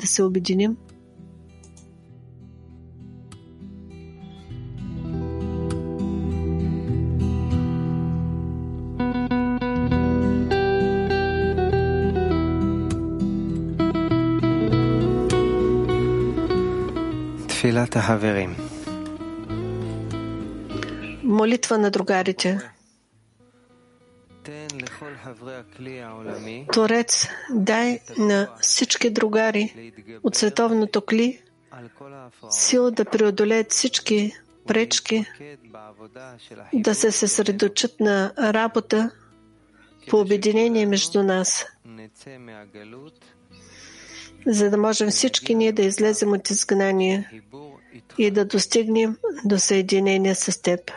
да се обединим. Молитва на другарите. Творец, дай на всички другари от световното кли сила да преодолеят всички пречки, да се съсредочат на работа по обединение между нас, за да можем всички ние да излезем от изгнание и да достигнем до съединение с Теб.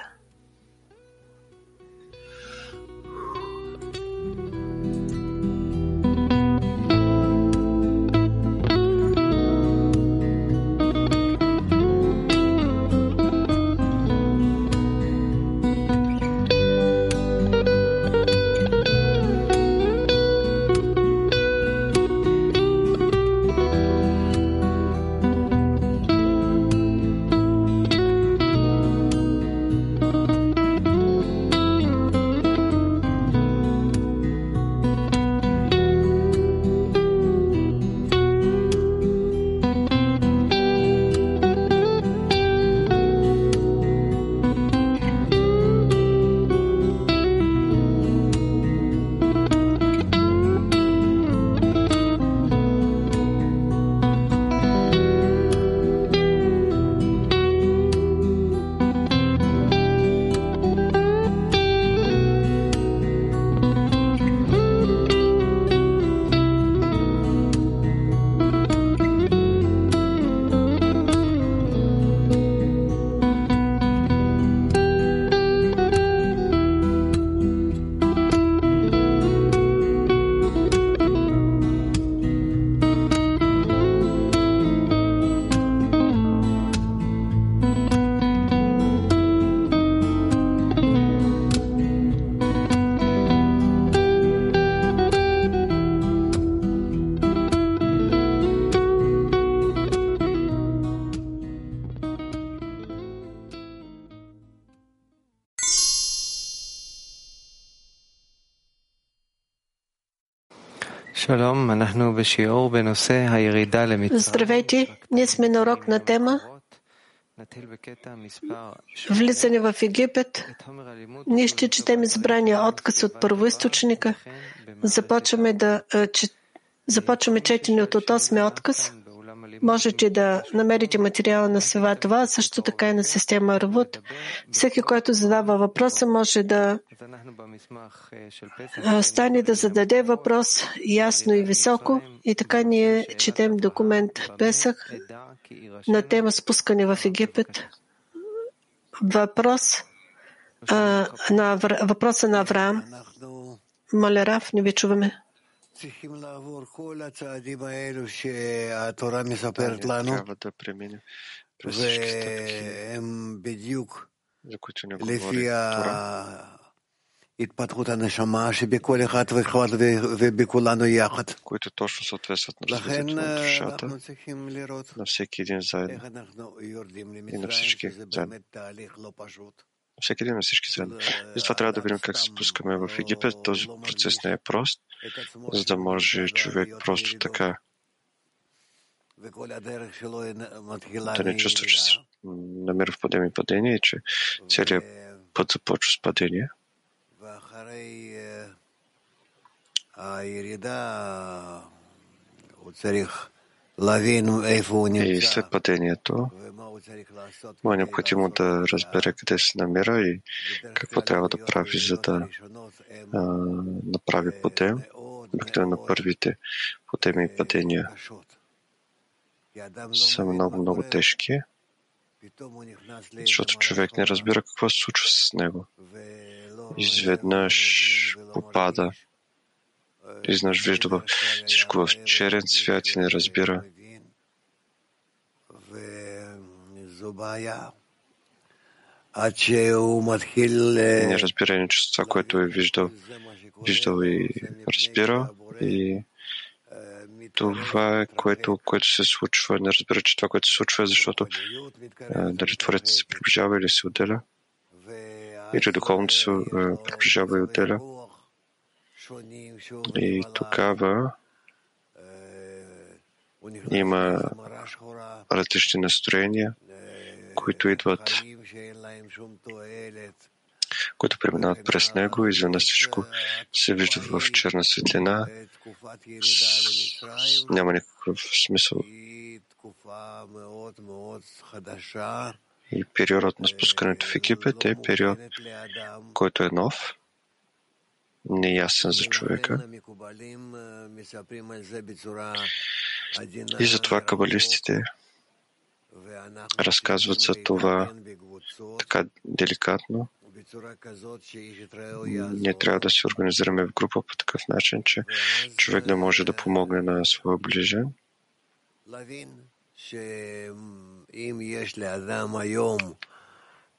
Здравейте! Ние сме на урок на тема Влизане в Египет. Ние ще четем избрания отказ от първоисточника. Започваме да започваме четене от 8 отказ. Можете да намерите материала на това, това, също така и на система Равут. Всеки, който задава въпроса, може да стане да зададе въпрос ясно и високо. И така ние четем документ Песах на тема спускане в Египет. Въпрос а, на, въпроса на Авраам. Моля, Раф, не ви чуваме. Трябва да преминем през всички стъпки, за които не говори Тора. התפתחות הנשמה שבכל אחד ואחד ובכולנו יחד. които точно съответстват на развитието на душата, на всеки един заедно и на всички заедно. Всеки един на всички заедно. И това трябва да видим как се спускаме в Египет. Този процес не е прост, за да може човек просто така да не чувства, че се намира в падение и падение и че целият път започва с падение. И след падението му е необходимо да разбере къде се намира и какво трябва да прави, за да а, направи подем. Обикновено първите подеми и падения са много, много тежки, защото човек не разбира какво се случва с него. Изведнъж попада Изнъж вижда всичко в черен свят и не разбира. Не разбира нито това, което е виждал, виждал и разбира. И това което, което се случва. Не разбира, че това, което се случва, защото дали Творец се приближава или се отделя, или духовното се приближава и отделя. И тогава има различни настроения, които идват, които преминават през него и изведнъж всичко се вижда в черна светлина. Няма никакъв смисъл. И периодът на спускането в Египет е период, който е нов, неясен за човека. И затова кабалистите разказват за това така деликатно. Ние трябва да се организираме в група по такъв начин, че човек да може да помогне на своя ближен.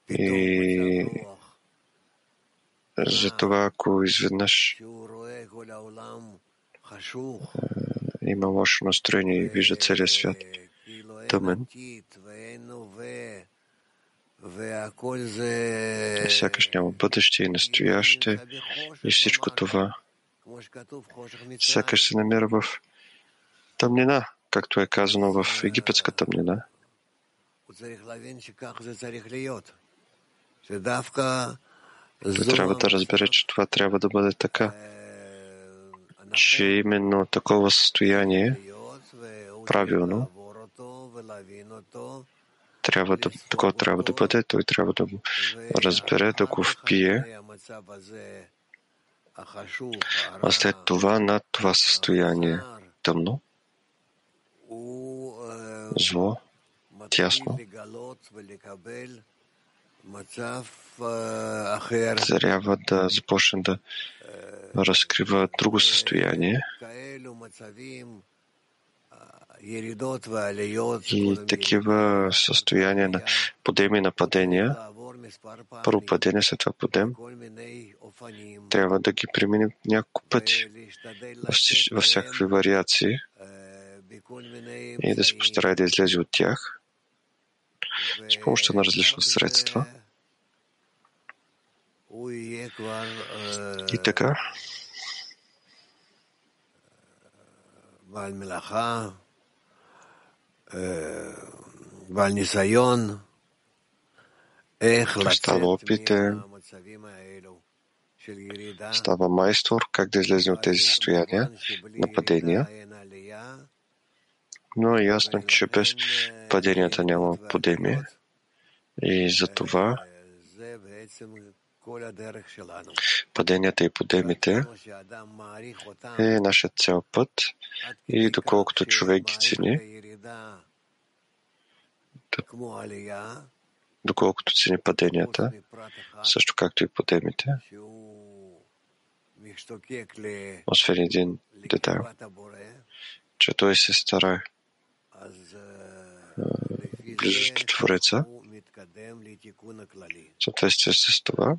И за това, ако изведнъж има лошо настроение и вижда целия свят тъмен, и сякаш няма бъдеще и настояще и всичко това сякаш се намира в тъмнина, както е казано в египетска тъмнина. Трябва да разбере, че това трябва да бъде така, че именно такова състояние правилно трябва да, такова трябва да бъде, той трябва да го разбере, да го впие, а след това над това състояние тъмно, зло, тясно, трябва да започне да разкрива друго състояние. И такива състояния на подеми и нападения, първо падение, след това подем, трябва да ги преминем няколко пъти във всякакви вариации. И да се постарае да излезе от тях с помощта на различни средства. И така, става опите, става майстор как да излезе от тези състояния, нападения. Но е ясно, че без паденията няма подемие. И за това паденията и подемите е нашия цял път и доколкото човек ги цени, доколкото цени паденията, също както и подемите, освен един детайл, че той се старае близо до Твореца, в съответствие с това,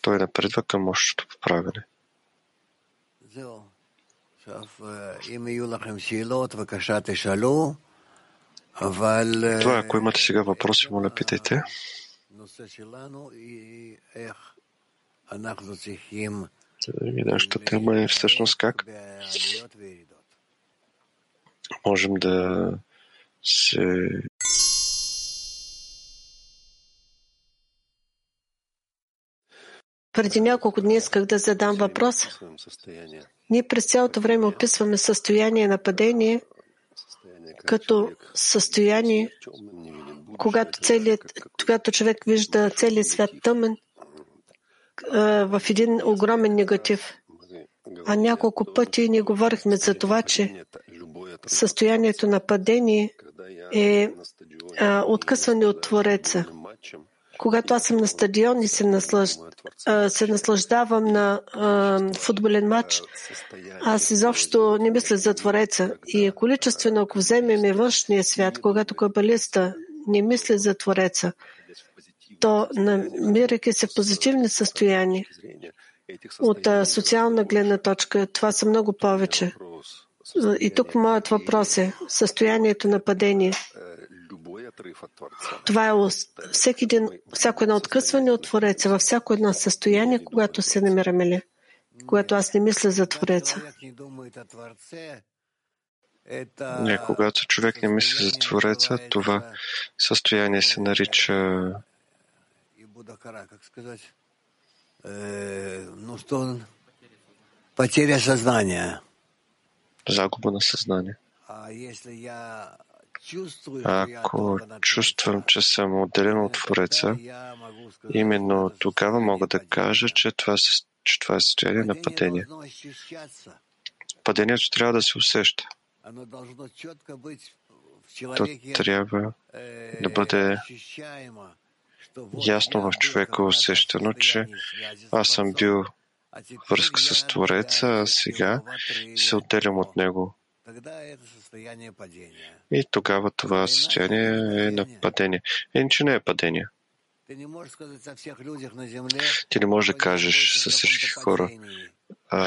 той напредва към общото поправяне. Това, ако имате сега въпроси, моля, питайте. Нашата тема е всъщност как можем да се Преди няколко дни исках да задам въпрос. Ние през цялото време описваме състояние на падение като състояние, когато, целият, когато човек вижда целият свят тъмен в един огромен негатив. А няколко пъти ние говорихме за това, че състоянието на падение е откъсване от Твореца. Когато аз съм на стадион и се, наслаж... се наслаждавам на футболен матч, аз изобщо не мисля за Твореца. И количествено, ако вземем и външния свят, когато кабалиста не мисли за Твореца, то намирайки се в позитивни състояния, от социална гледна точка, това са много повече. И тук моят въпрос е състоянието на падение. Това е всеки един, всяко едно откъсване от Твореца, във всяко едно състояние, когато се намираме ли, когато аз не мисля за Твореца. Не, когато човек не мисли за Твореца, това състояние се нарича потеря съзнания. Загуба на съзнание. Ако чувствам, че съм отделен от Твореца, именно тогава мога да кажа, че това, че това е състояние на падение. Падението трябва да се усеща. То трябва да бъде ясно в човека усещано, че аз съм бил връзка с Твореца, а сега се отделям от него. И тогава това състояние е на падение. Иначе не е падение. Ти не можеш да кажеш с всички хора а,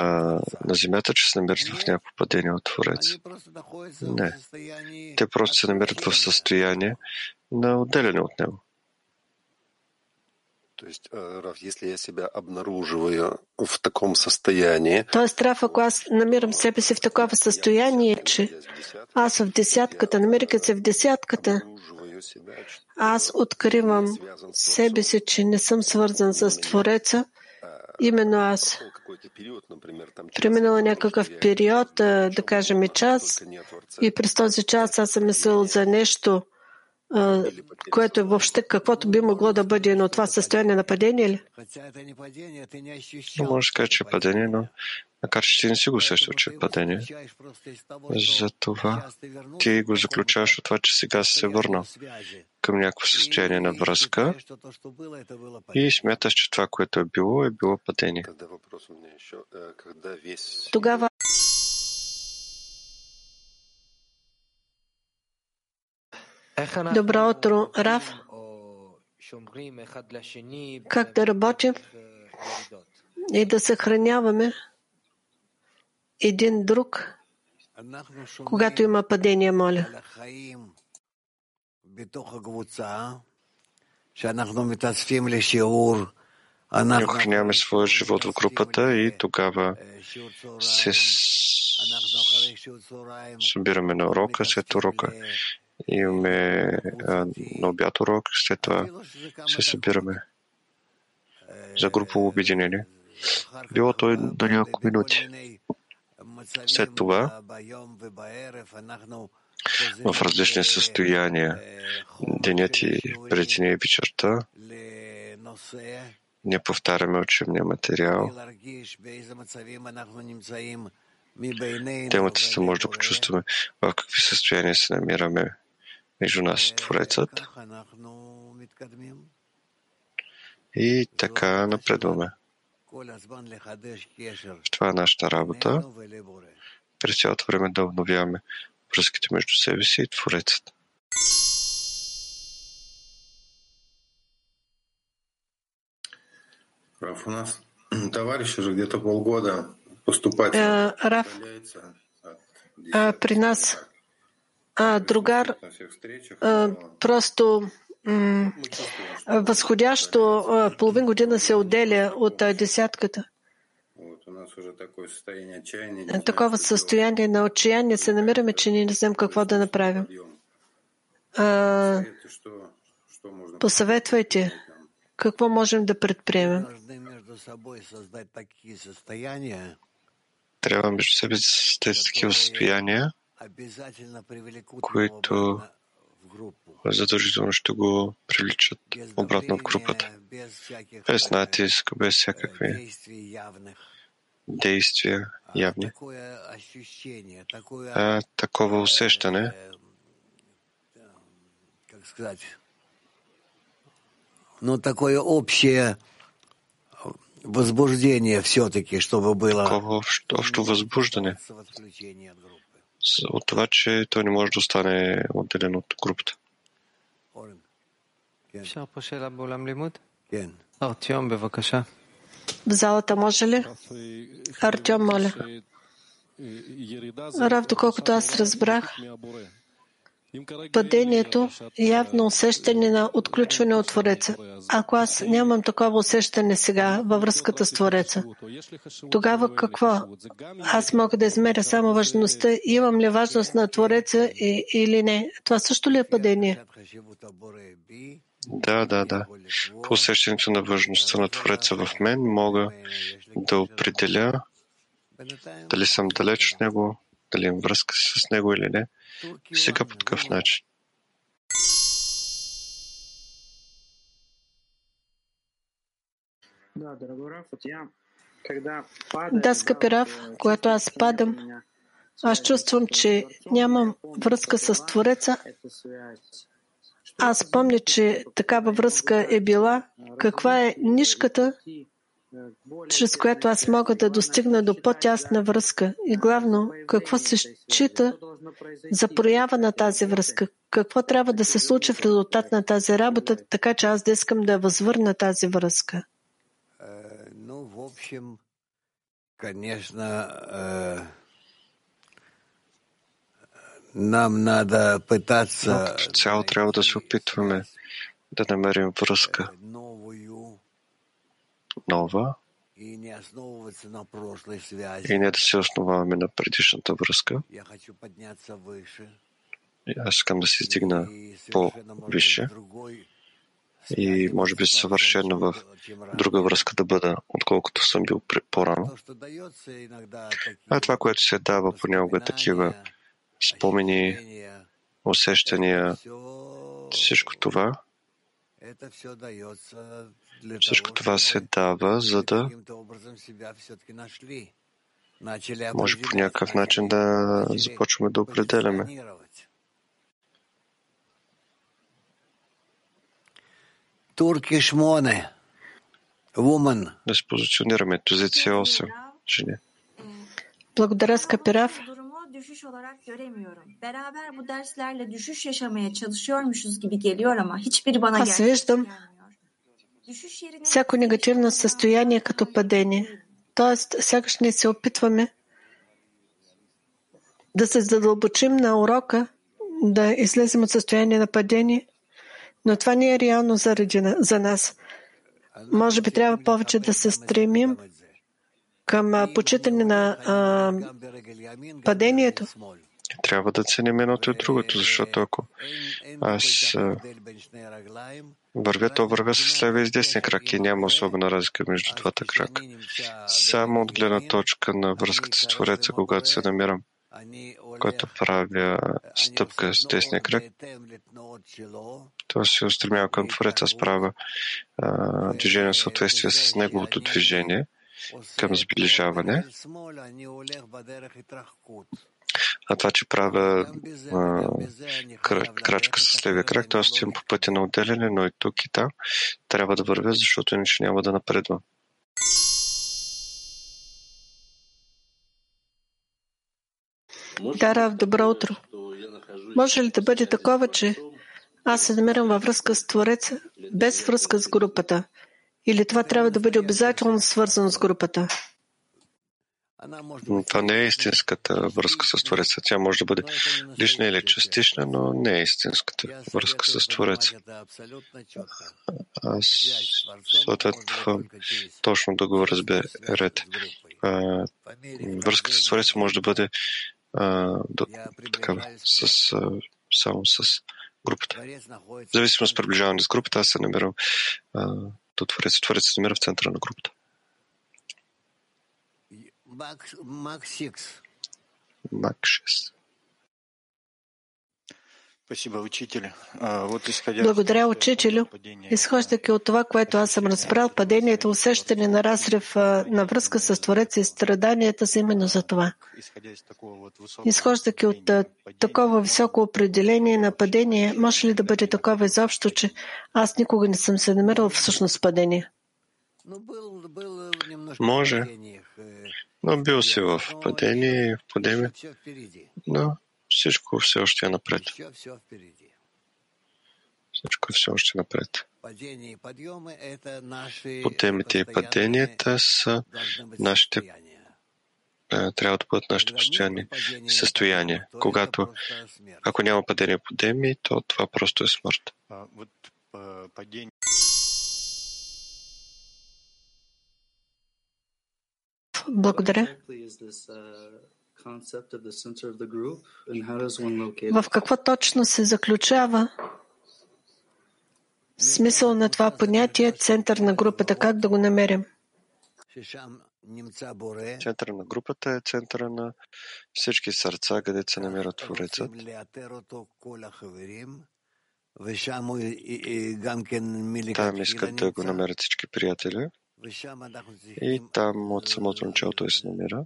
на земята, че се намират в някакво падение от Творец. Не. Те просто се намират в състояние на отделяне от него. То есть, э, Раф, если я себя обнаруживаю в таком состоянии... Тоест, Раф, ако аз намирам себе си в такова състояние, че аз в десятката, намирайки се в десятката, аз откривам себе си, че не съм свързан с Твореца, именно аз. Преминала някакъв период, да кажем и час, и през този час аз съм мислил за нещо, което е въобще каквото би могло да бъде, но това състояние на падение ли? Може да кажа, че е падение, но макар че ти не си го усещал, че е падение, затова ти го заключаваш от това, че сега си се върнал към някакво състояние на връзка и смяташ, че това, което е било, е било падение. Тогава Добро утро, Раф. Как да работим и да съхраняваме един друг, когато има падение, моля. Охраняваме своя живот в групата и тогава се събираме на урока, след урока имаме на обяд урок, след това се събираме за групово обединение. Било той на няколко минути. След това в различни състояния, денят и преди и вечерта, не повтаряме учебния материал. Темата се може да почувстваме в какви състояния се намираме между нас Творецът. И така напредваме. Това е нашата работа. През цялото време да обновяваме връзките между себе си и Творецът. Раф, у нас товарищ уже где-то полгода поступать. Раф, при нас другар просто възходящо половин година се отделя от десятката. Такова състояние на отчаяние се намираме, че ние не знаем какво да направим. А, посъветвайте, какво можем да предприемем. Трябва между себе да създадете такива състояния, които задължително ще го привличат обратно в групата. Без натиск, без всякакви действия явни. А такова усещане, но такое общее возбуждение все-таки, чтобы было... Такова общо възбуждане от това, че той не може да остане отделен от групата. В залата може ли? Артем, моля. Рав, доколкото аз разбрах, падението е явно усещане на отключване от Твореца. Ако аз нямам такова усещане сега във връзката с Твореца, тогава какво? Аз мога да измеря само важността. Имам ли важност на Твореца или не? Това също ли е падение? Да, да, да. По усещането на важността на Твореца в мен мога да определя дали съм далеч от него, дали имам връзка с него или не. Сега по такъв начин. Да, скъпи Рав, когато аз падам, аз чувствам, че нямам връзка с Твореца. Аз помня, че такава връзка е била. Каква е нишката, чрез която аз мога да достигна до по-тясна връзка. И главно, какво се счита за проява на тази връзка. Какво трябва да се случи в резултат на тази работа, така че аз да искам да възвърна тази връзка. Нам надо пытаться... цяло трябва да се опитваме да намерим връзка нова. И не да се основаваме на предишната връзка. Аз искам да се издигна по-висше и може би съвършено в друга връзка да бъда, отколкото съм бил по-рано. А това, което се дава понякога такива спомени, усещания, всичко това всичко това се дава, за да може по някакъв начин да започваме да определяме. Турки Шмоне. Woman. Да се позиционираме. Позиция 8. Жени. Благодаря, скъпи Раф düşüş olarak göremiyorum. Beraber bu derslerle düşüş yaşamaya çalışıyormuşuz gibi geliyor ama hiçbiri bana Аз виждам всяко негативно състояние като падение. Тоест, сякаш ние се опитваме да се задълбочим на урока, да излезем от състояние на падение, но това не е реално заради, за нас. Може би трябва повече да се стремим към почитане на а, падението. Трябва да ценим едното и другото, защото ако аз вървя, то вървя с лева и с десния крак и няма особена разлика между двата крака. Само от гледна точка на връзката с Твореца, когато се намирам, когато правя стъпка с десния крак, то се устремява към Твореца, аз правя движение в съответствие с неговото движение – към сближаване. А това, че правя а, крачка с левия крак, т.е. имам по пътя на отделяне, но и тук и там трябва да вървя, защото иначе няма да напредвам. Да, добро утро. Може ли да бъде такова, че аз се намирам във връзка с Твореца, без връзка с групата? Или това трябва да бъде обязателно свързано с групата? Това не е истинската връзка с Твореца. Тя може да бъде лична или частична, но не е истинската връзка с Твореца. Аз съответно точно да го разберете. Връзката с Твореца може да бъде а, да, такава, с, а, само с групата. В зависимост от приближаване с групата, аз се намирам а, до Творец. Творец се намира в центъра на групата. Мак 6. Благодаря, учителю. Изхождайки от това, което аз съм разбрал, падението, усещане на разрив на връзка с Твореца и страданията са именно за това. Изхождайки от такова високо определение на падение, може ли да бъде такова изобщо, че аз никога не съм се намирал всъщност падение? Може. Но бил си в падение, в падение, но всичко все още е напред. Всичко е все още напред. Подемите и паденията са нашите трябва да бъдат нашите постоянни състояния. Когато, ако няма падение по деми, то това просто е смърт. Благодаря. В какво точно се заключава смисъл на това понятие център на групата? Как да го намерим? Центъра на групата е центъра на всички сърца, където се намира Творецът. Там искат да го намерят всички приятели. И там от самото начало той се намира.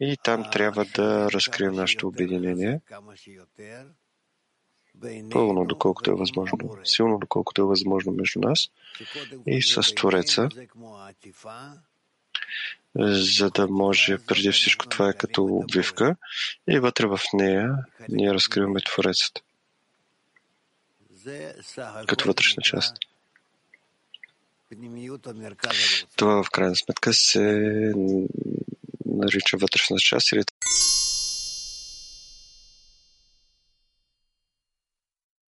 И там трябва да разкрием нашето обединение. Пълно, доколкото е възможно, силно, доколкото е възможно между нас. И с Твореца, за да може преди всичко това е като обвивка. И вътре в нея ние разкриваме Творецът като вътрешна част. Това в крайна сметка се нарича вътрешна част или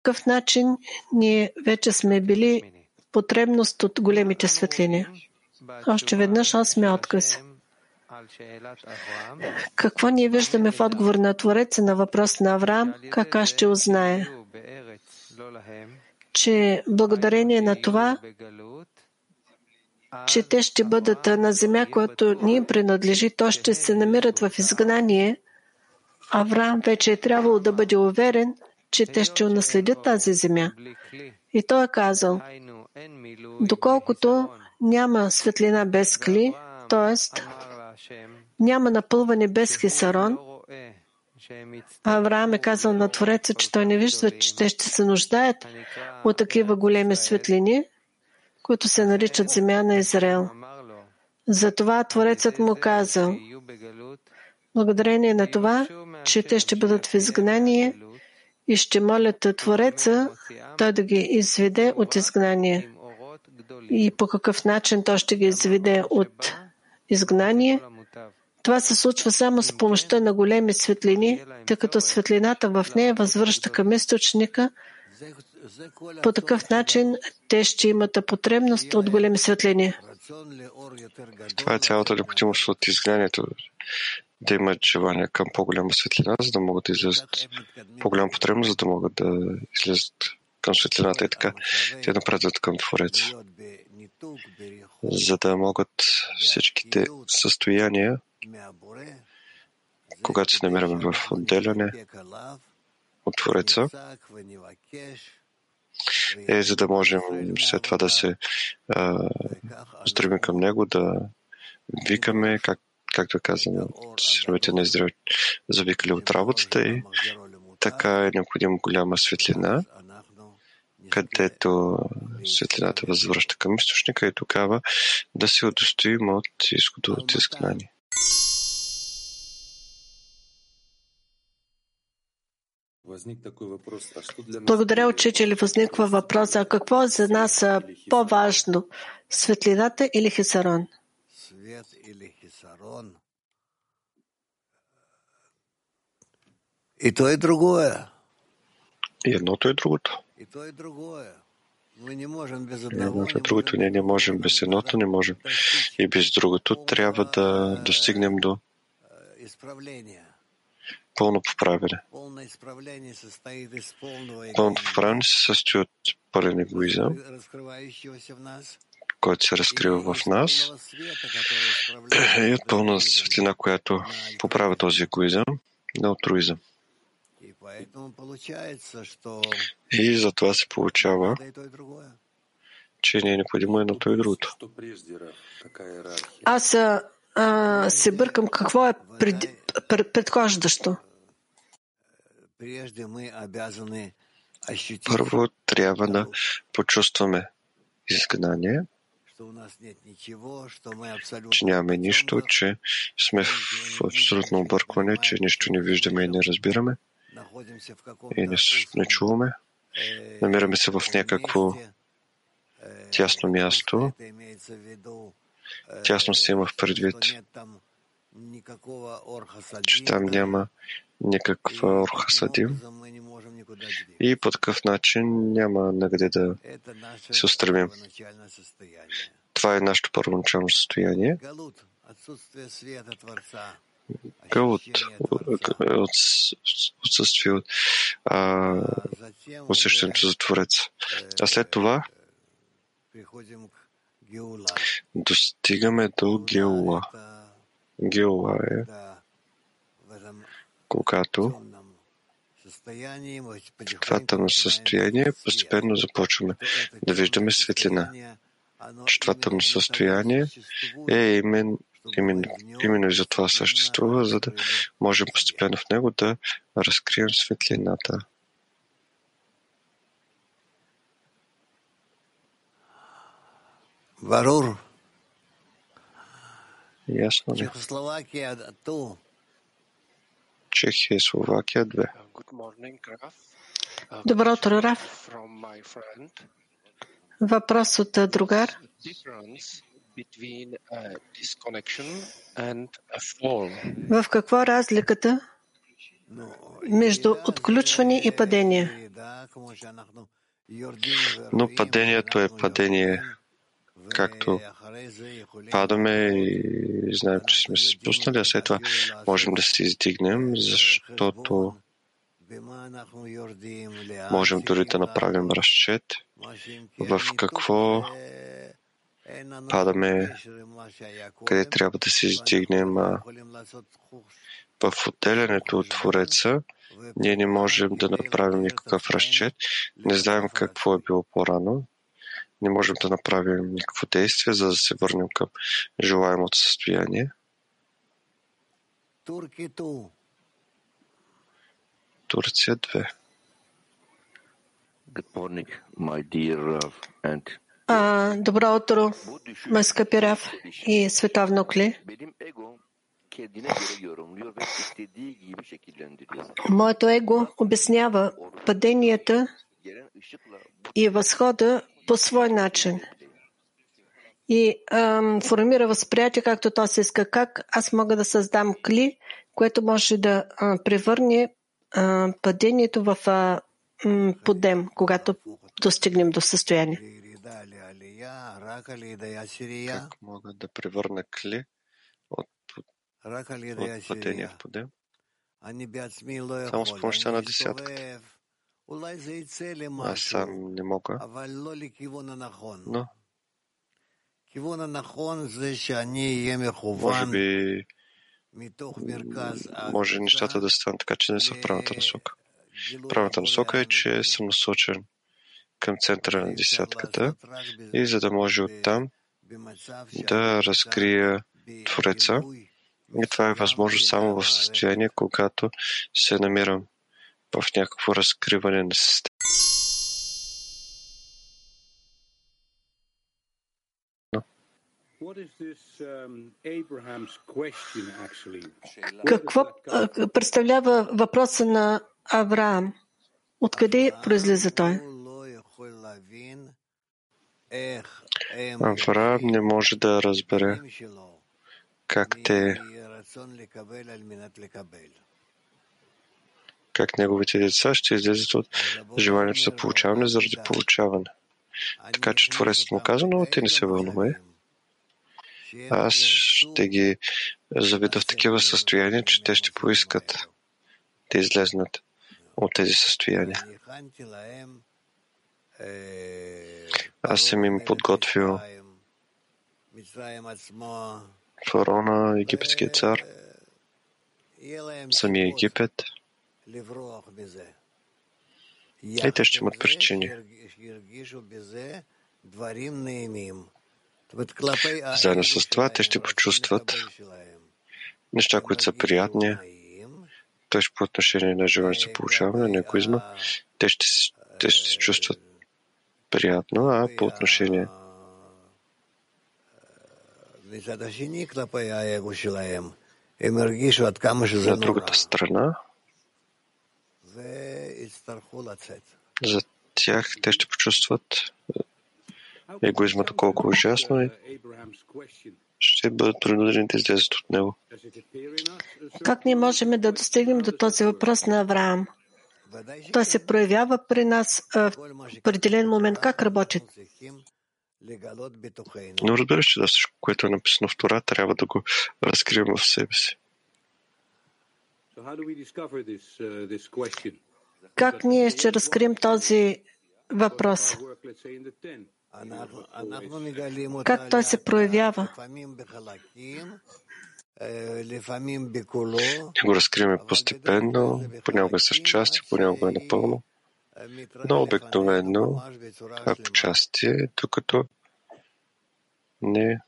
какъв начин ние вече сме били потребност от големите светлини. Още веднъж аз сме отказ. Какво ние виждаме в отговор на Твореца на въпрос на Авраам, как аз ще узная? Че благодарение на това, че те ще бъдат на земя, която ни принадлежи, то ще се намират в изгнание. Авраам вече е трябвало да бъде уверен, че те ще унаследят тази земя. И той е казал, доколкото няма светлина без кли, т.е. няма напълване без хисарон, Авраам е казал на Твореца, че той не вижда, че те ще се нуждаят от такива големи светлини, които се наричат земя на Израел. Затова Творецът му казал, благодарение на това, че те ще бъдат в изгнание, и ще молят Твореца той да ги изведе от изгнание. И по какъв начин той ще ги изведе от изгнание? Това се случва само с помощта на големи светлини, тъй като светлината в нея възвръща към източника. По такъв начин те ще имат потребност от големи светлини. Това е цялата необходимост от изгнанието да имат желание към по-голяма светлина, за да могат да излезат по-голяма потребност, за да могат да излезат към светлината и така те напредват към Творец. За да могат всичките състояния, когато се намираме в отделяне от Твореца, е за да можем след това да се а, стремим към Него, да викаме, как както казано, синовете на Израел завикали от работата и така е необходима голяма светлина, където светлината възвръща към източника и тогава да се удостоим от изхода от изгнание. Благодаря, учители. Възниква въпрос, а какво за нас е по-важно? Светлината или хисарон? свет или хисарон. И то, и другое. И едното и другото. И то, и другое. Не другото. Ние не можем без едното, не можем и без другото. Трябва да достигнем до пълно поправяне. Пълното поправяне се състои от пълен егоизъм, който се разкрива в нас и от пълна светлина, която поправя този егоизъм на алтруизъм. И за това се получава, че не е необходимо едното и другото. Аз а, се бъркам какво е пред, пред, предхождащо. Първо трябва да почувстваме изгнание, че нямаме нищо, че сме в абсолютно объркване, че нищо не виждаме и не разбираме и не, чуваме. Намираме се в някакво тясно място. Тясно се има в предвид, че там няма никаква орхасадим и по такъв начин няма нагде да се устремим. Това е нашето първоначално състояние. Галут, отсъствие от усещането за Твореца. А след това достигаме до Геула. Геула е когато в това тъмно състояние постепенно започваме да виждаме светлина. Че това тъмно състояние е именно, именно, именно и за това съществува, за да можем постепенно в него да разкрием светлината. Варур. Ясно ли? Чехия и Словакия 2. Добро утро, Раф. Въпрос от другар. В какво е разликата между отключване и падение? Но падението е падение както падаме и знаем, че сме се спуснали, а след това можем да се издигнем, защото можем дори да направим разчет в какво падаме, къде трябва да се издигнем. А в отделянето от Твореца ние не можем да направим никакъв разчет, не знаем какво е било по-рано, не можем да направим никакво действие, за да се върнем към желаемото състояние. Турция 2. А, добро утро, мой скъпи Раф и световно кли. Моето его обяснява паденията и възхода по свой начин и ам, формира възприятие, както то се иска. Как аз мога да създам кли, което може да а, превърне а, падението в а, м, подем, когато достигнем до състояние. Как мога да превърна кли от, от падение в подем? Само с помощта на десятката. Аз сам не мога, но? Може би може нещата да станат така, че не са в правилната насока. Правилната насока е, че съм насочен към центъра на десятката и за да може оттам да разкрия Твореца. И това е възможно само в състояние, когато се намирам в някакво разкриване на система. Какво представлява въпроса на Авраам? Откъде произлиза той? Авраам не може да разбере как те как неговите деца ще излезат от желанието за получаване заради получаване. Така че Творецът му казва, но ти не се вълнувай. Аз ще ги заведа в такива състояния, че те ще поискат да излезнат от тези състояния. Аз съм им подготвил фараона, египетския цар, самия Египет, и те ще имат причини. Заедно с това те ще почувстват неща, които са приятни, т.е. по отношение на желание за получаване на егоизма, те ще, те ще се чувстват приятно, а по отношение? на другата страна, за тях те ще почувстват егоизма колко ужасно и ще бъдат принудени да излезат от него. Как ние можем да достигнем до този въпрос на Авраам? Той се проявява при нас в определен момент. Как работи? Но разбираш, че да всичко, което е написано в Тора, трябва да го разкрием в себе си. Как ние ще разкрием този въпрос? Как той се проявява? Го разкриваме постепенно, понякога с части, понякога напълно, но обикновено това е по части, докато не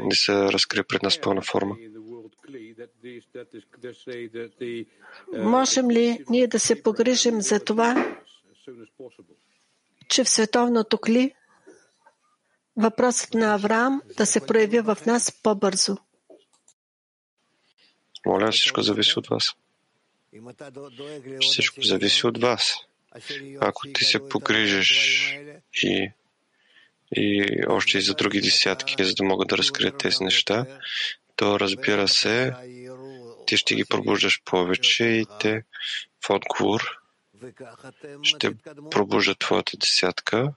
не се разкрие пред нас пълна форма. Можем ли ние да се погрижим за това, че в световното кли въпросът на Авраам да се прояви в нас по-бързо? Моля, всичко зависи от вас. Всичко зависи от вас. Ако ти се погрижиш и, и още и за други десятки, за да могат да разкрият тези неща, то разбира се, ти ще ги пробуждаш повече и те в отговор ще пробуждат твоята десятка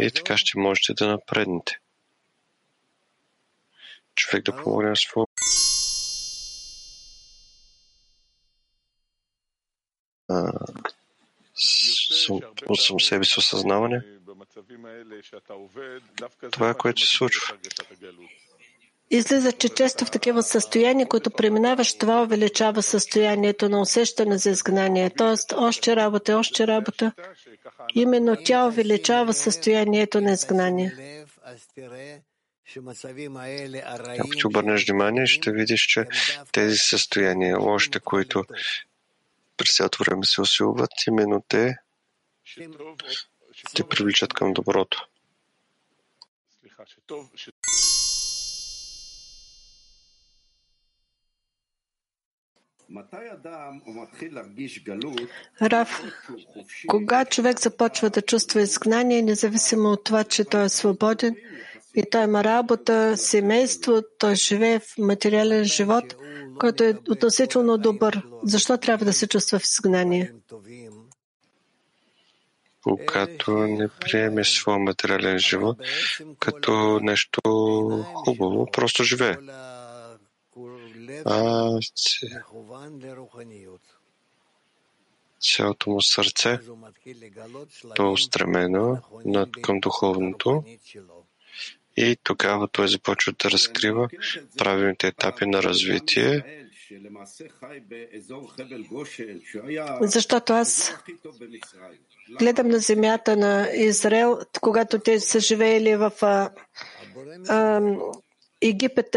и така ще можете да напреднете. Човек да помогне на своя от съм себе си осъзнаване. Това е което се случва. Излиза, че често в такива състояния, които преминаваш, това увеличава състоянието на усещане за изгнание. Тоест, още работа, още работа. Именно тя увеличава състоянието на изгнание. Ако ти обърнеш внимание, ще видиш, че тези състояния, още които през цялото време се усилват, именно те те привличат към доброто. Рав, кога човек започва да чувства изгнание, независимо от това, че той е свободен и той има работа, семейство, той живее в материален живот, който е относително добър, защо трябва да се чувства в изгнание? Когато не приеме своя материален живот като нещо хубаво, просто живее а цялото му сърце е устремено над към духовното и тогава той започва да разкрива правилните етапи на развитие. Защото аз гледам на земята на Израел, когато те са живеели в а, а, Египет,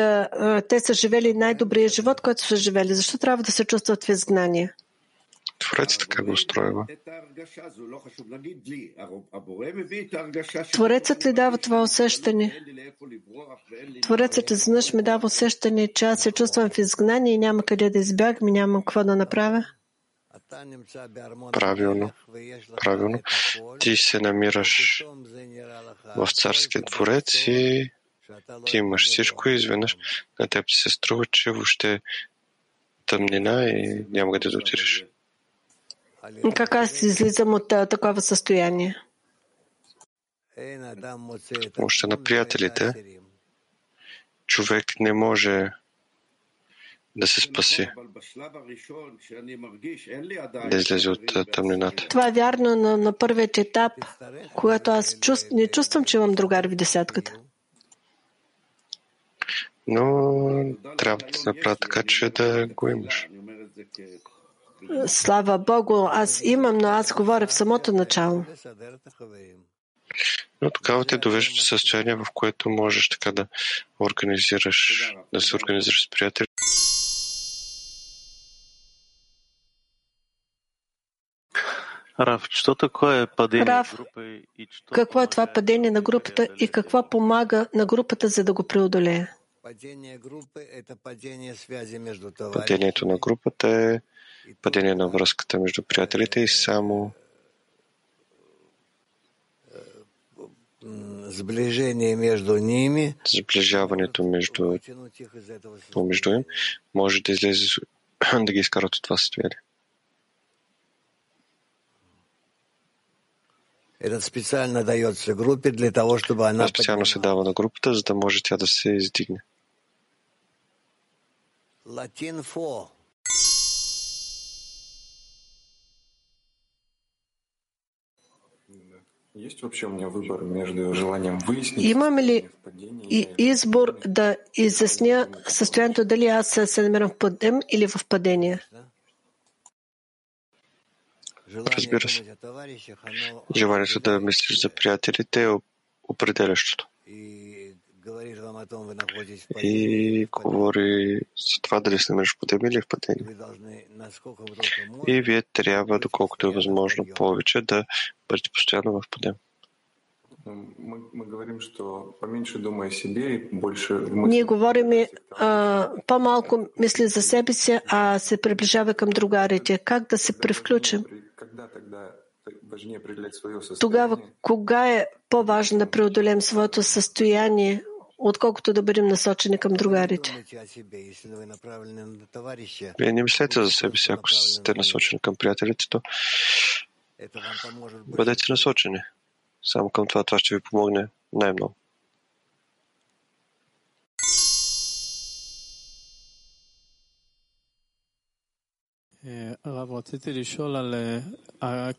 те са живели най-добрия живот, който са живели. Защо трябва да се чувстват в изгнание? Творец така го устроива. Творецът ли дава това усещане? Творецът изведнъж ми дава усещане, че аз се чувствам в изгнание и няма къде да избягам и нямам какво да направя. Правилно. Правилно. Ти се намираш в царския дворец и ти имаш всичко и изведнъж на теб ти се струва, че въобще тъмнина и няма къде да отидеш. Как аз излизам от такова състояние? Още на приятелите човек не може да се спаси, да излезе от тъмнината. Това е вярно на, на първият етап, когато аз чувств, не чувствам, че имам другари в десятката. Но трябва да направя така, че да го имаш. Слава Богу, аз имам, но аз говоря в самото начало. Но тогава те довежда до състояние, в което можеш така да организираш, да се организираш с приятели. Раф, що такое е падение Рав, група и какво е това падение на групата и какво помага на групата, за да го преодолее? Падението на групата е падение на връзката между приятелите и само сближаването между, помежду им. може да излезе да ги изкарат от това състояние. Это специально дается группе для того, чтобы она... Специально се дава на групата, за да може тя да се издигне. Имам ли избор да изясня състоянието дали аз се намирам в подем или в падение? Разбира се. Желанието да мислиш за приятелите е определящото. И говори за това дали се намираш в подем или в падение. И вие трябва, доколкото е възможно повече, да бъдете постоянно в подем. Ние говорим по-малко мисли за себе си, а се приближава към другарите. Как да се превключим? Тогава, кога е по-важно да преодолем своето състояние, отколкото да бъдем насочени към другарите? Вие не мислете за себе си, ако сте насочени към приятелите, то бъдете насочени. Само към това, това ще ви помогне най-много.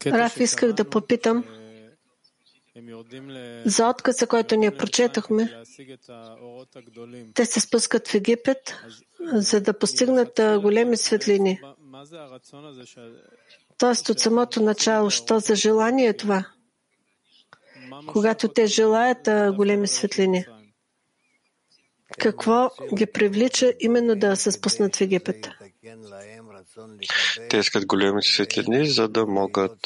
Раф, исках да попитам за отказа, който ние прочетахме. Те се спускат в Египет, за да постигнат големи светлини. Тоест от самото начало, що за желание е това? Когато те желаят големи светлини. Какво ги привлича именно да се спуснат в Египет? Те искат големите светлини, за да могат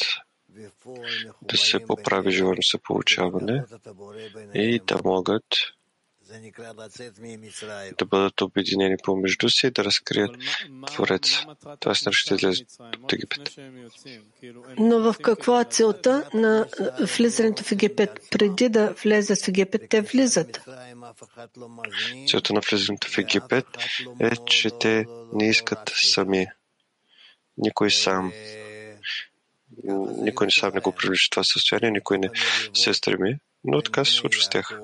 да се поправи живото за получаване и да могат да бъдат обединени помежду си и да разкрият Твореца. Това е ще излезе от Египет. Но в какво е целта на влизането в Египет? Преди да влезат в Египет, те влизат. Целта на влизането в Египет е, че те не искат сами. Никой сам. Никой не сам не го привлича това състояние, никой не се стреми, но така се случва с тях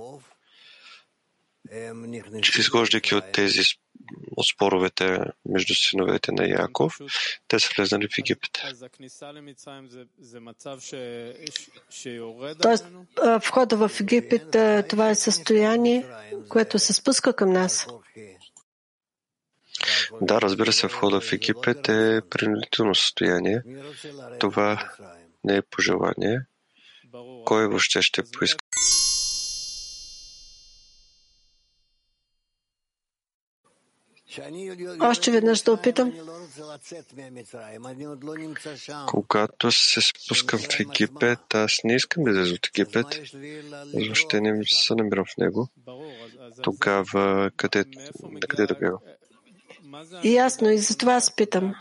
изхождайки от тези от споровете между синовете на Яков, те са влезнали в Египет. Тоест, входа в Египет, това е състояние, което се спуска към нас. Да, разбира се, входа в Египет е принудително състояние. Това не е пожелание. Кой въобще ще поиска Още веднъж да опитам. Когато се спускам в Египет, аз не искам да излеза от Египет, въобще не се намирам в него. Тогава къде, къде да бягам? Ясно, и затова аз питам.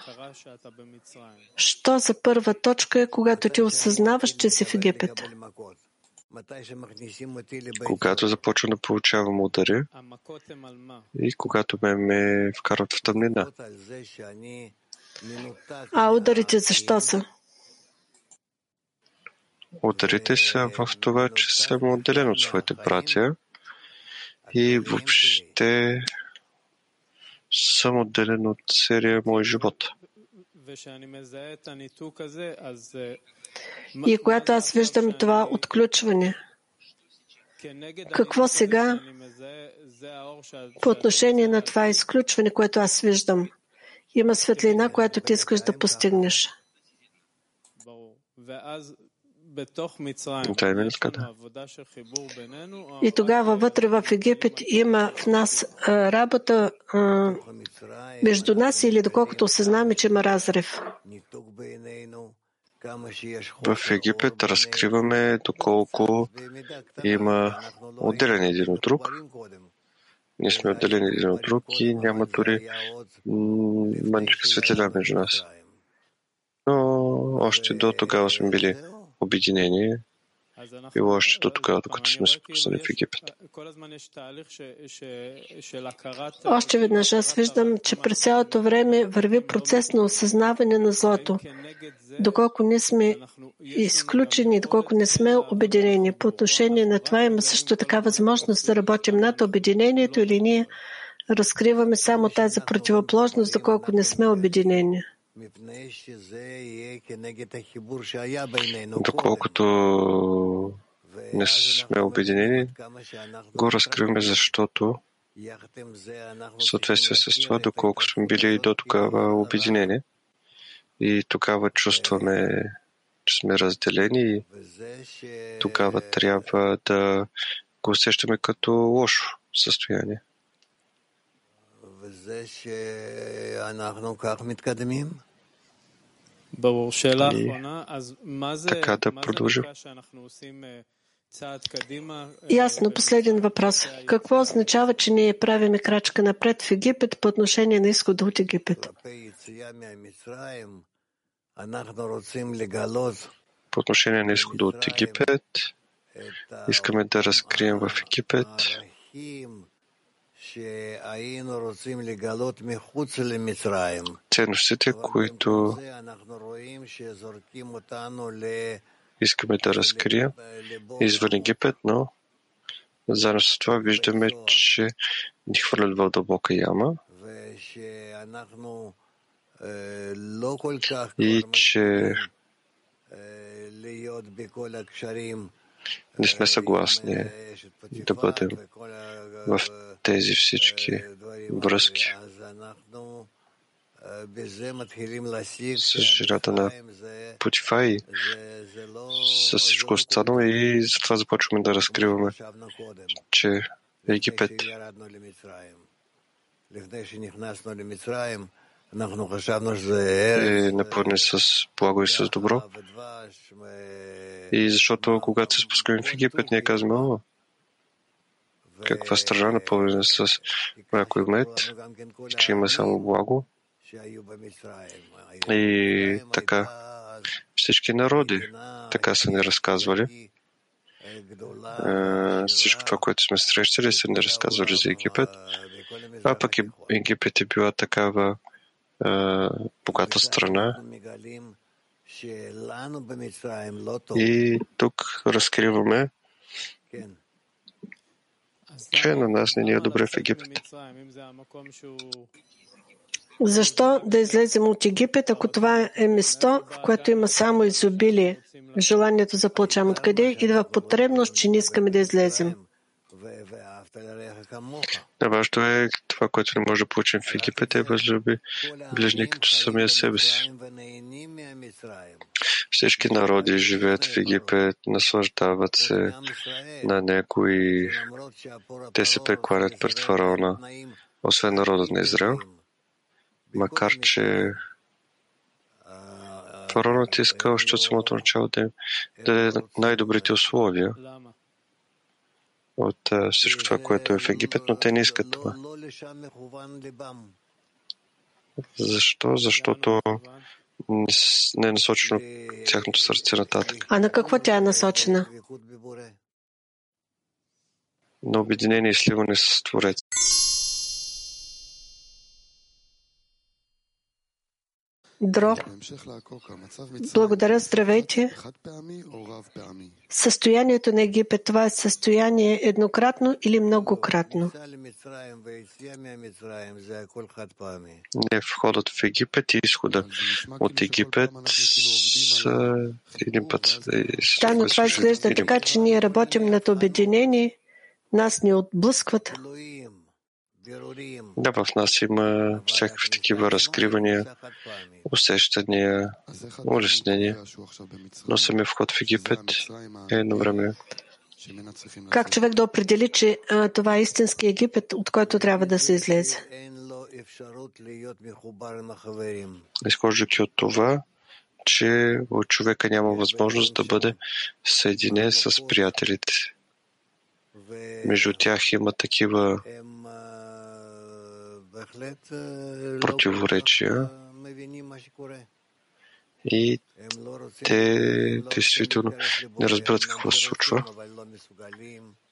Що за първа точка е, когато ти осъзнаваш, че си в Египет? Когато започвам да получавам удари и когато ме, ме вкарват в тъмнина. А ударите защо са? Ударите са в това, че съм отделен от своите братя и въобще съм отделен от целия мой живот. И когато аз виждам това отключване, какво сега по отношение на това изключване, което аз виждам? Има светлина, която ти искаш да постигнеш. И тогава вътре в Египет има в нас работа между нас или доколкото осъзнаваме, че има разрив. В Египет разкриваме доколко има отделени един от друг. Ние сме отделени един от друг и няма дори мъничка светлина между нас. Но още до тогава сме били обединени било още до тогава, докато сме се пуснали в Египет. Още веднъж аз виждам, че през цялото време върви процес на осъзнаване на злото. Доколко не сме изключени, доколко не сме обединени. По отношение на това има също така възможност да работим над обединението или ние разкриваме само тази противоположност, доколко не сме обединени. Доколкото не сме обединени, го разкриваме, защото в съответствие с това, доколко сме били и до тогава обединени. И тогава чувстваме, че сме разделени и тогава трябва да го усещаме като лошо състояние. И така да продължим. Ясно, последен въпрос. Какво означава, че ние правиме крачка напред в Египет по отношение на изхода от Египет? По отношение на изхода от Египет, искаме да разкрием в Египет ценностите, които искаме да разкрием извън Египет, но заедно с това виждаме, че ни хвърлят в дълбока яма. И че не сме съгласни да бъдем в тези всички връзки с жената на Путифай, с всичко останало и затова започваме да разкриваме, че Египет е напълнен с благо и с добро. И защото когато се спускаме в Египет, ние казваме, о, каква страна напълнена с мляко и мед, че има само благо. И така всички народи така са ни разказвали. Всичко това, което сме срещали, са ни разказвали за Египет. А пък Египет е била такава богата страна. И тук разкриваме, че на нас не ни е добре в Египет. Защо да излезем от Египет, ако това е место, в което има само изобилие, желанието за получавам? Откъде идва потребност, че не искаме да излезем? Да, важно е това, което не може да получим в Египет, е възлюби ближни като самия себе си. Всички народи живеят в Египет, наслаждават се на него и те се прекланят пред фараона, освен народът на Израел, макар че фараонът иска още от самото начало да даде най-добрите условия от всичко това, което е в Египет, но те не искат това. Защо? Защото не е насочено тяхното сърце нататък. А на какво тя е насочена? На обединение и сливане с Творец. Дро. Благодаря, здравейте. Състоянието на Египет, това е състояние еднократно или многократно? Не, входът в Египет и изхода от Египет с един път. Да, но това изглежда така, че ние работим над обединение, нас ни отблъскват. Да, в нас има всякакви такива разкривания, усещания, улеснения, но самия вход в Египет е едно време. Как човек да определи, че а, това е истински Египет, от който трябва да се излезе? Изхождайки от това, че от човека няма възможност да бъде съединен с приятелите. Между тях има такива противоречия И те действително не разбират какво се случва.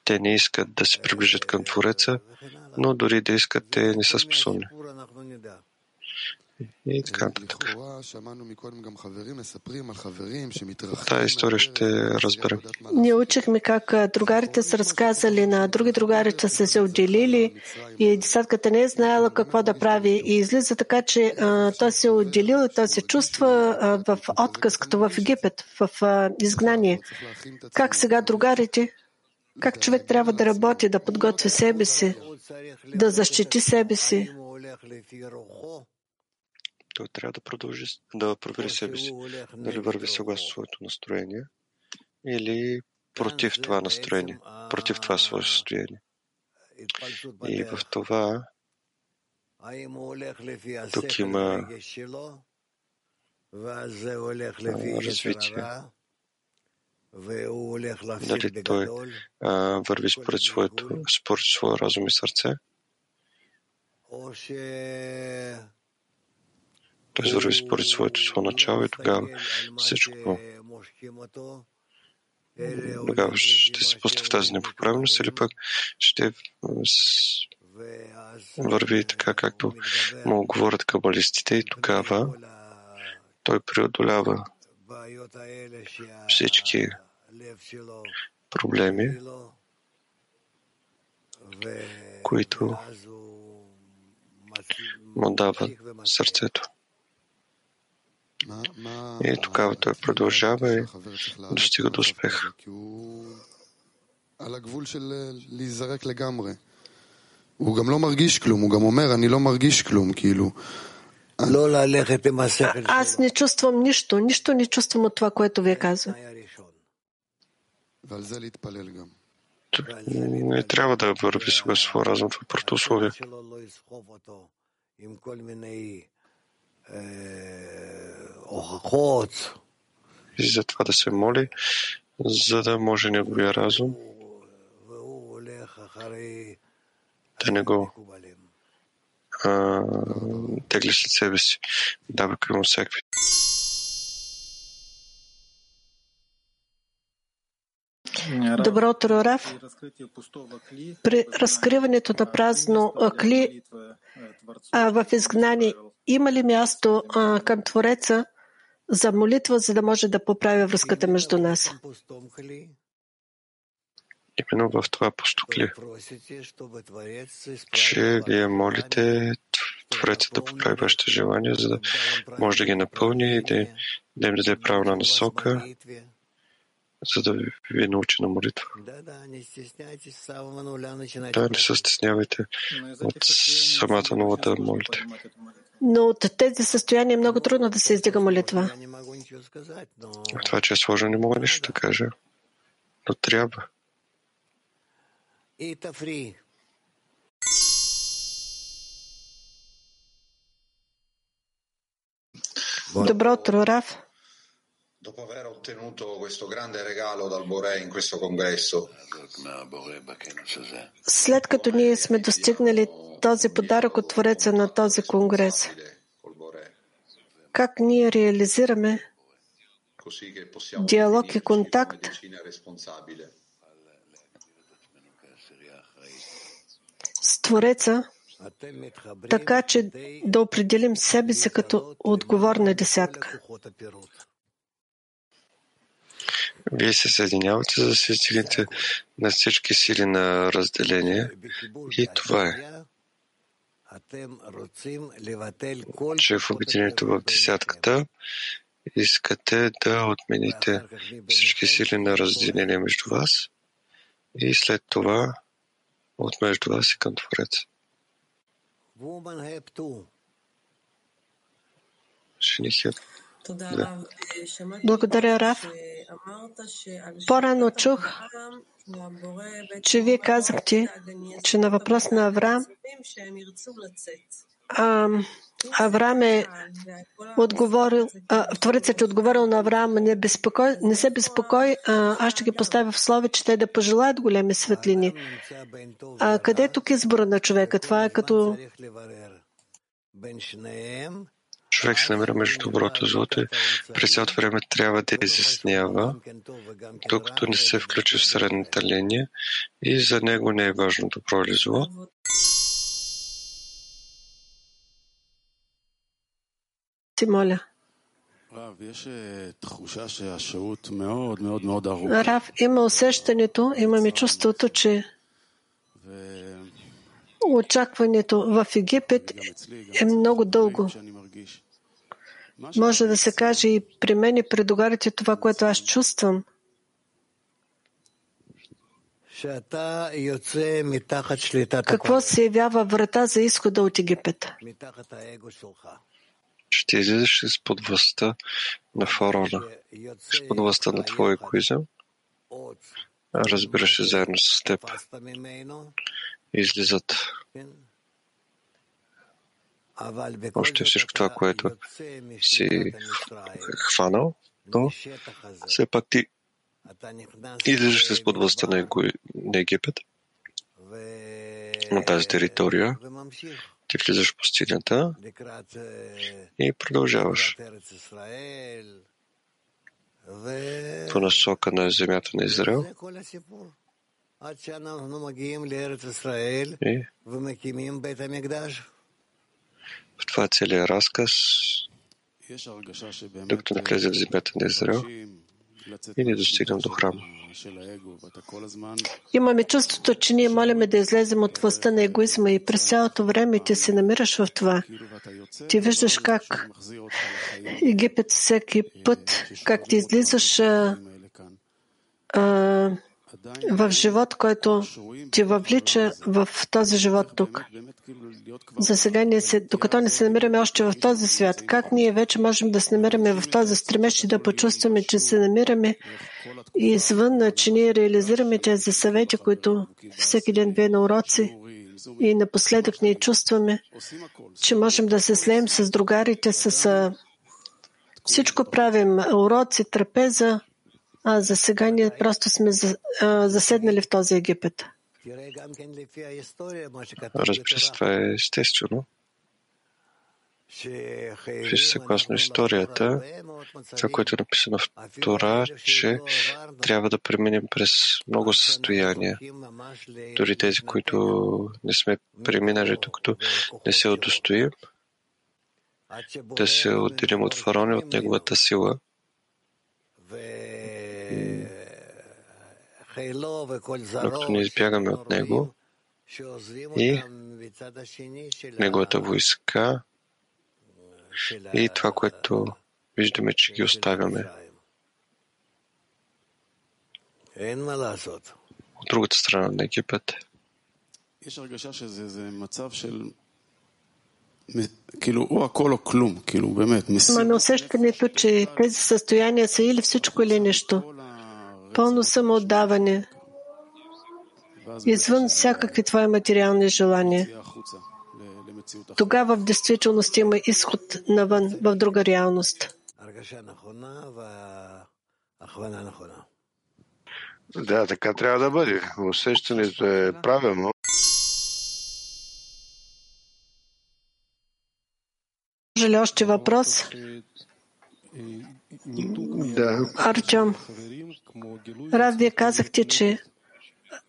Те не искат да се приближат към Твореца, но дори да искат, те не са способни. И така нататък. Тая история ще разберем. Ние учихме как другарите са разказали на други другари, че са се отделили и десятката не е знаела какво да прави. И излиза така, че а, той се е отделил и той се чувства а, в отказ, като в Египет, в а, изгнание. Как сега другарите? Как човек трябва да работи, да подготви себе си, да защити себе си? Той трябва да продължи да провери себе си, дали върви съгласно своето настроение или против това настроение, против това свое състояние. И в това тук има развитие. Дали той а, върви според, своето, според своя разум и сърце, той върви според своето свое начало и тогава всичко тогава ще се пусне в тази непоправеност или пък ще върви така, както му говорят кабалистите и тогава той преодолява всички проблеми, които му дава сърцето. И тогава той продължава и достига до успех. הוא גם לא מרגיש כלום, הוא גם אומר, אני לא מרגיש כלום, כאילו. Аз не чувствам нищо, нищо не чувствам от това, което вие казвате. Не трябва да върви сега своя разум в първото условие. И за това да се моли, за да може неговия разум да не го а, тегли след себе си, дава към всякакви. Добро утро, Раф. При разкриването на празно кли в изгнание има ли място а, към Твореца за молитва, за да може да поправи връзката между нас? Именно в това постукли, че вие молите Твореца да поправи вашите желания, за да може да ги напълни и да, да им даде правна насока, за да ви научи на молитва. Да, не се стеснявайте от самата нова да молите. Но от тези състояния е много трудно да се издига молитва. Това, че е сложно, не мога нищо да кажа. Но трябва. Добро утро, Раф. Dopo aver ottenuto questo grande regalo dal Bore in questo congresso, след като ние сме достигнали този подарък от Твореца на този конгрес, как ние реализираме диалог и контакт с Твореца, така че да определим себе си като отговорна десятка. Вие се съединявате, за да се стигнете на всички сили на разделение и това е. Че в обединението в десятката искате да отмените всички сили на разделение между вас и след това от между вас и към Творец. Женихът благодаря, Раф. По-рано чух, че вие казахте, че на въпрос на Авраам, Авраам е отговорил, Творецът е отговорил на Авраам, не, безпокой, не се безпокой, а, аз ще ги поставя в слове, че те да пожелаят големи светлини. А къде е тук избора на човека? Това е като Човек се намира между доброто и злото и през цялото време трябва да изяснява, докато не се включи в средната линия и за него не е важно добро или зло. Си моля. Рав, има усещането, имаме чувството, че очакването в Египет е много дълго. Може да се каже и при мен и при догарите това, което аз чувствам. Какво се явява врата за изхода от Египет? Ще излизаш изпод властта на фараона, изпод властта на твоя егоизъм, разбираш се заедно с теб. Излизат още всичко това, което си хванал, но все пак ти излизаш с под властта на Египет, на тази територия, ти влизаш в пустинята и продължаваш по насока на земята на Израел. И в това целият разказ, докато не влезе в земята на Израел и не достигнем до храма. Имаме чувството, че ние молиме да излезем от властта на егоизма и през цялото време ти се намираш в това. Ти виждаш как Египет всеки път, как ти излизаш а, а, в живот, който ти въвлича в този живот тук. За сега, ние се, докато не се намираме още в този свят, как ние вече можем да се намираме в този стремеж и да почувстваме, че се намираме извън, че ние реализираме тези съвети, които всеки ден вие на уроци и напоследък ние чувстваме, че можем да се слеем с другарите, с всичко правим, уроци, трапеза, а за сега ние просто сме заседнали в този Египет. Разбира се, това е естествено. Виж, съгласно историята, това, което е написано в Тора, че трябва да преминем през много състояния. Дори тези, които не сме преминали, докато не се удостоим, да се отделим от фараона от неговата сила докато не избягаме от него и неговата войска и това, което виждаме, че ги оставяме. От другата страна на Египет. Имаме усещането, че тези състояния са или всичко, или нищо пълно самоотдаване, извън всякакви твои материални желания. Тогава в действителност има изход навън, в друга реалност. Да, така трябва да бъде. Усещането е правилно. Може ли още въпрос? Да. Артем. Раз вие казахте, че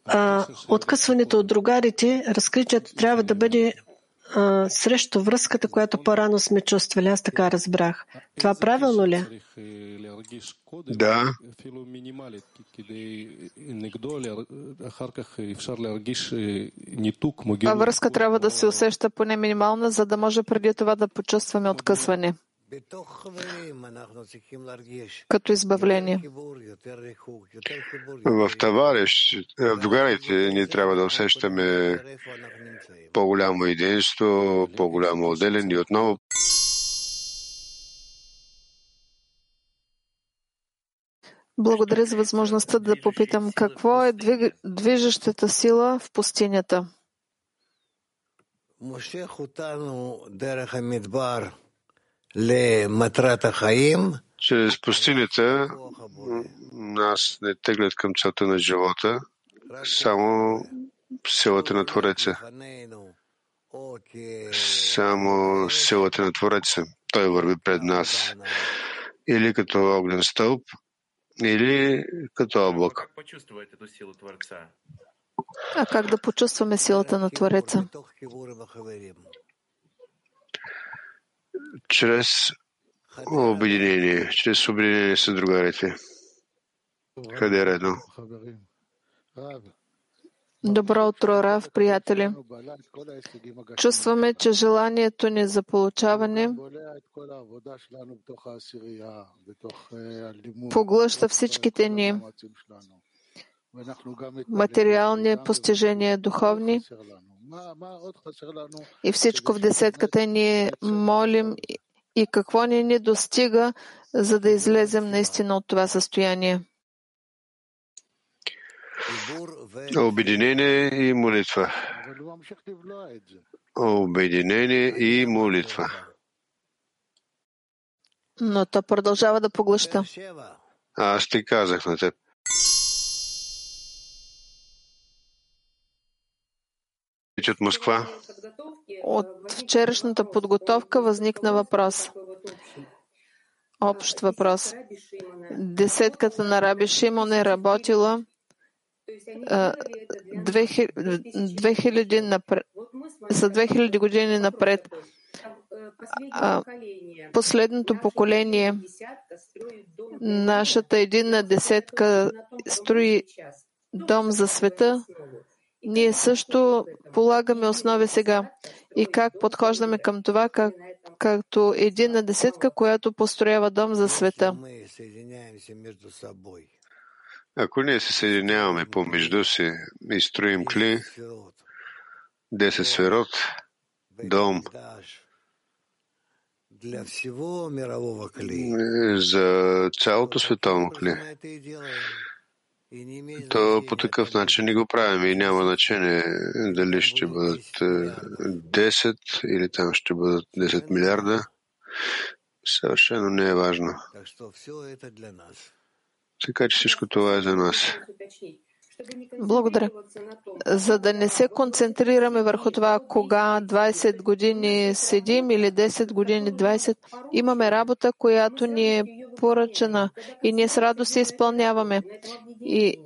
а, откъсването от другарите, разкритието трябва да бъде а, срещу връзката, която по-рано сме чувствали. Аз така разбрах. Това правилно ли? Да. А връзка трябва да се усеща поне минимална, за да може преди това да почувстваме откъсване като избавление. В товарищ, в другарите ние трябва да усещаме по-голямо единство, по-голямо отделение и отново. Благодаря за възможността да попитам какво е движещата сила в пустинята. Чрез пустинята нас не теглят към целта на живота, само силата на Твореца. Само силата на Твореца. той върви пред нас. Или като огнен стълб, или като облак. А как да почувстваме силата на Твореца? Чрез обединение, чрез обединение с другарите. Къде е редно? Добро утро, Рав, приятели. Чувстваме, че желанието ни за получаване поглъща всичките ни материални постижения, духовни. И всичко в десетката ние молим и какво ни ни достига, за да излезем наистина от това състояние. Обединение и молитва. Обединение и молитва. Но то продължава да поглъща. Аз ти казах на теб. От Москва. От вчерашната подготовка възникна въпрос. Общ въпрос. Десетката на Раби Шимон е работила 2000 напред, за 2000 години напред. Последното поколение, нашата единна десетка строи дом за света, ние също полагаме основи сега. И как подхождаме към това, как, като единна десетка, която построява дом за света. Ако ние се съединяваме помежду си и строим кли, 10 сферот, дом, за цялото световно кли, то по такъв начин ни го правим и няма значение дали ще бъдат 10 или там ще бъдат 10 милиарда. Съвършено не е важно. Така че всичко това е за нас. Благодаря. За да не се концентрираме върху това кога 20 години седим или 10 години 20, имаме работа, която ни е поръчана и ние с радост се изпълняваме. И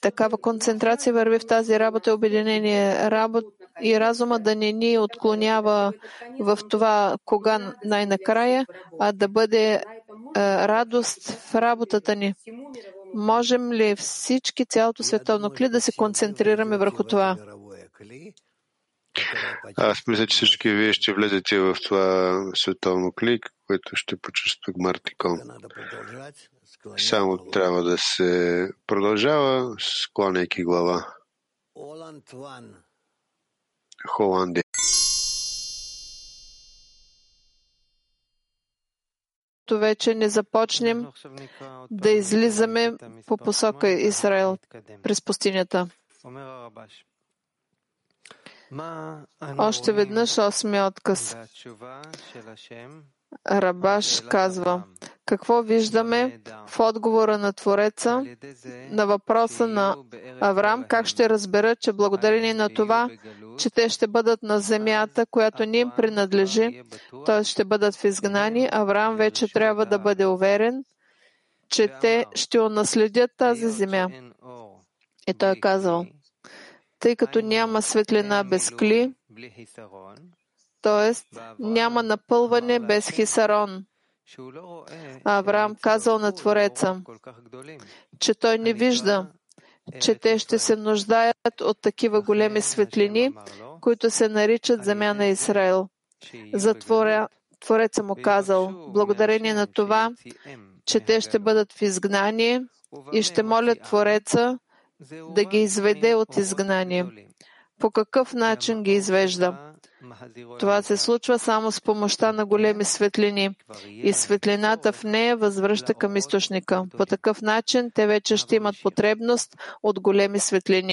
такава концентрация върви в тази работа обединение. Работ и разума да не ни отклонява в това кога най-накрая, а да бъде радост в работата ни. Можем ли всички, цялото световно кли, да се концентрираме върху това? Аз мисля, че всички вие ще влезете в това световно клик, което ще почувства Мартикон. Само трябва да се продължава, склоняйки глава. Холандия. вече не започнем да излизаме по посока Израел през пустинята. Още веднъж осми отказ. Рабаш казва, какво виждаме в отговора на Твореца на въпроса на Авраам, как ще разбера, че благодарение на това, че те ще бъдат на земята, която ни им принадлежи, т.е. ще бъдат в изгнани, Авраам вече трябва да бъде уверен, че те ще унаследят тази земя. И той е казал, тъй като няма светлина без кли, т.е. няма напълване без хисарон. Авраам казал на Твореца, че той не вижда, че те ще се нуждаят от такива големи светлини, които се наричат земя на Израел. Затворя, Твореца му казал, благодарение на това, че те ще бъдат в изгнание и ще молят Твореца да ги изведе от изгнание. По какъв начин ги извежда? Това се случва само с помощта на големи светлини и светлината в нея възвръща към източника. По такъв начин те вече ще имат потребност от големи светлини.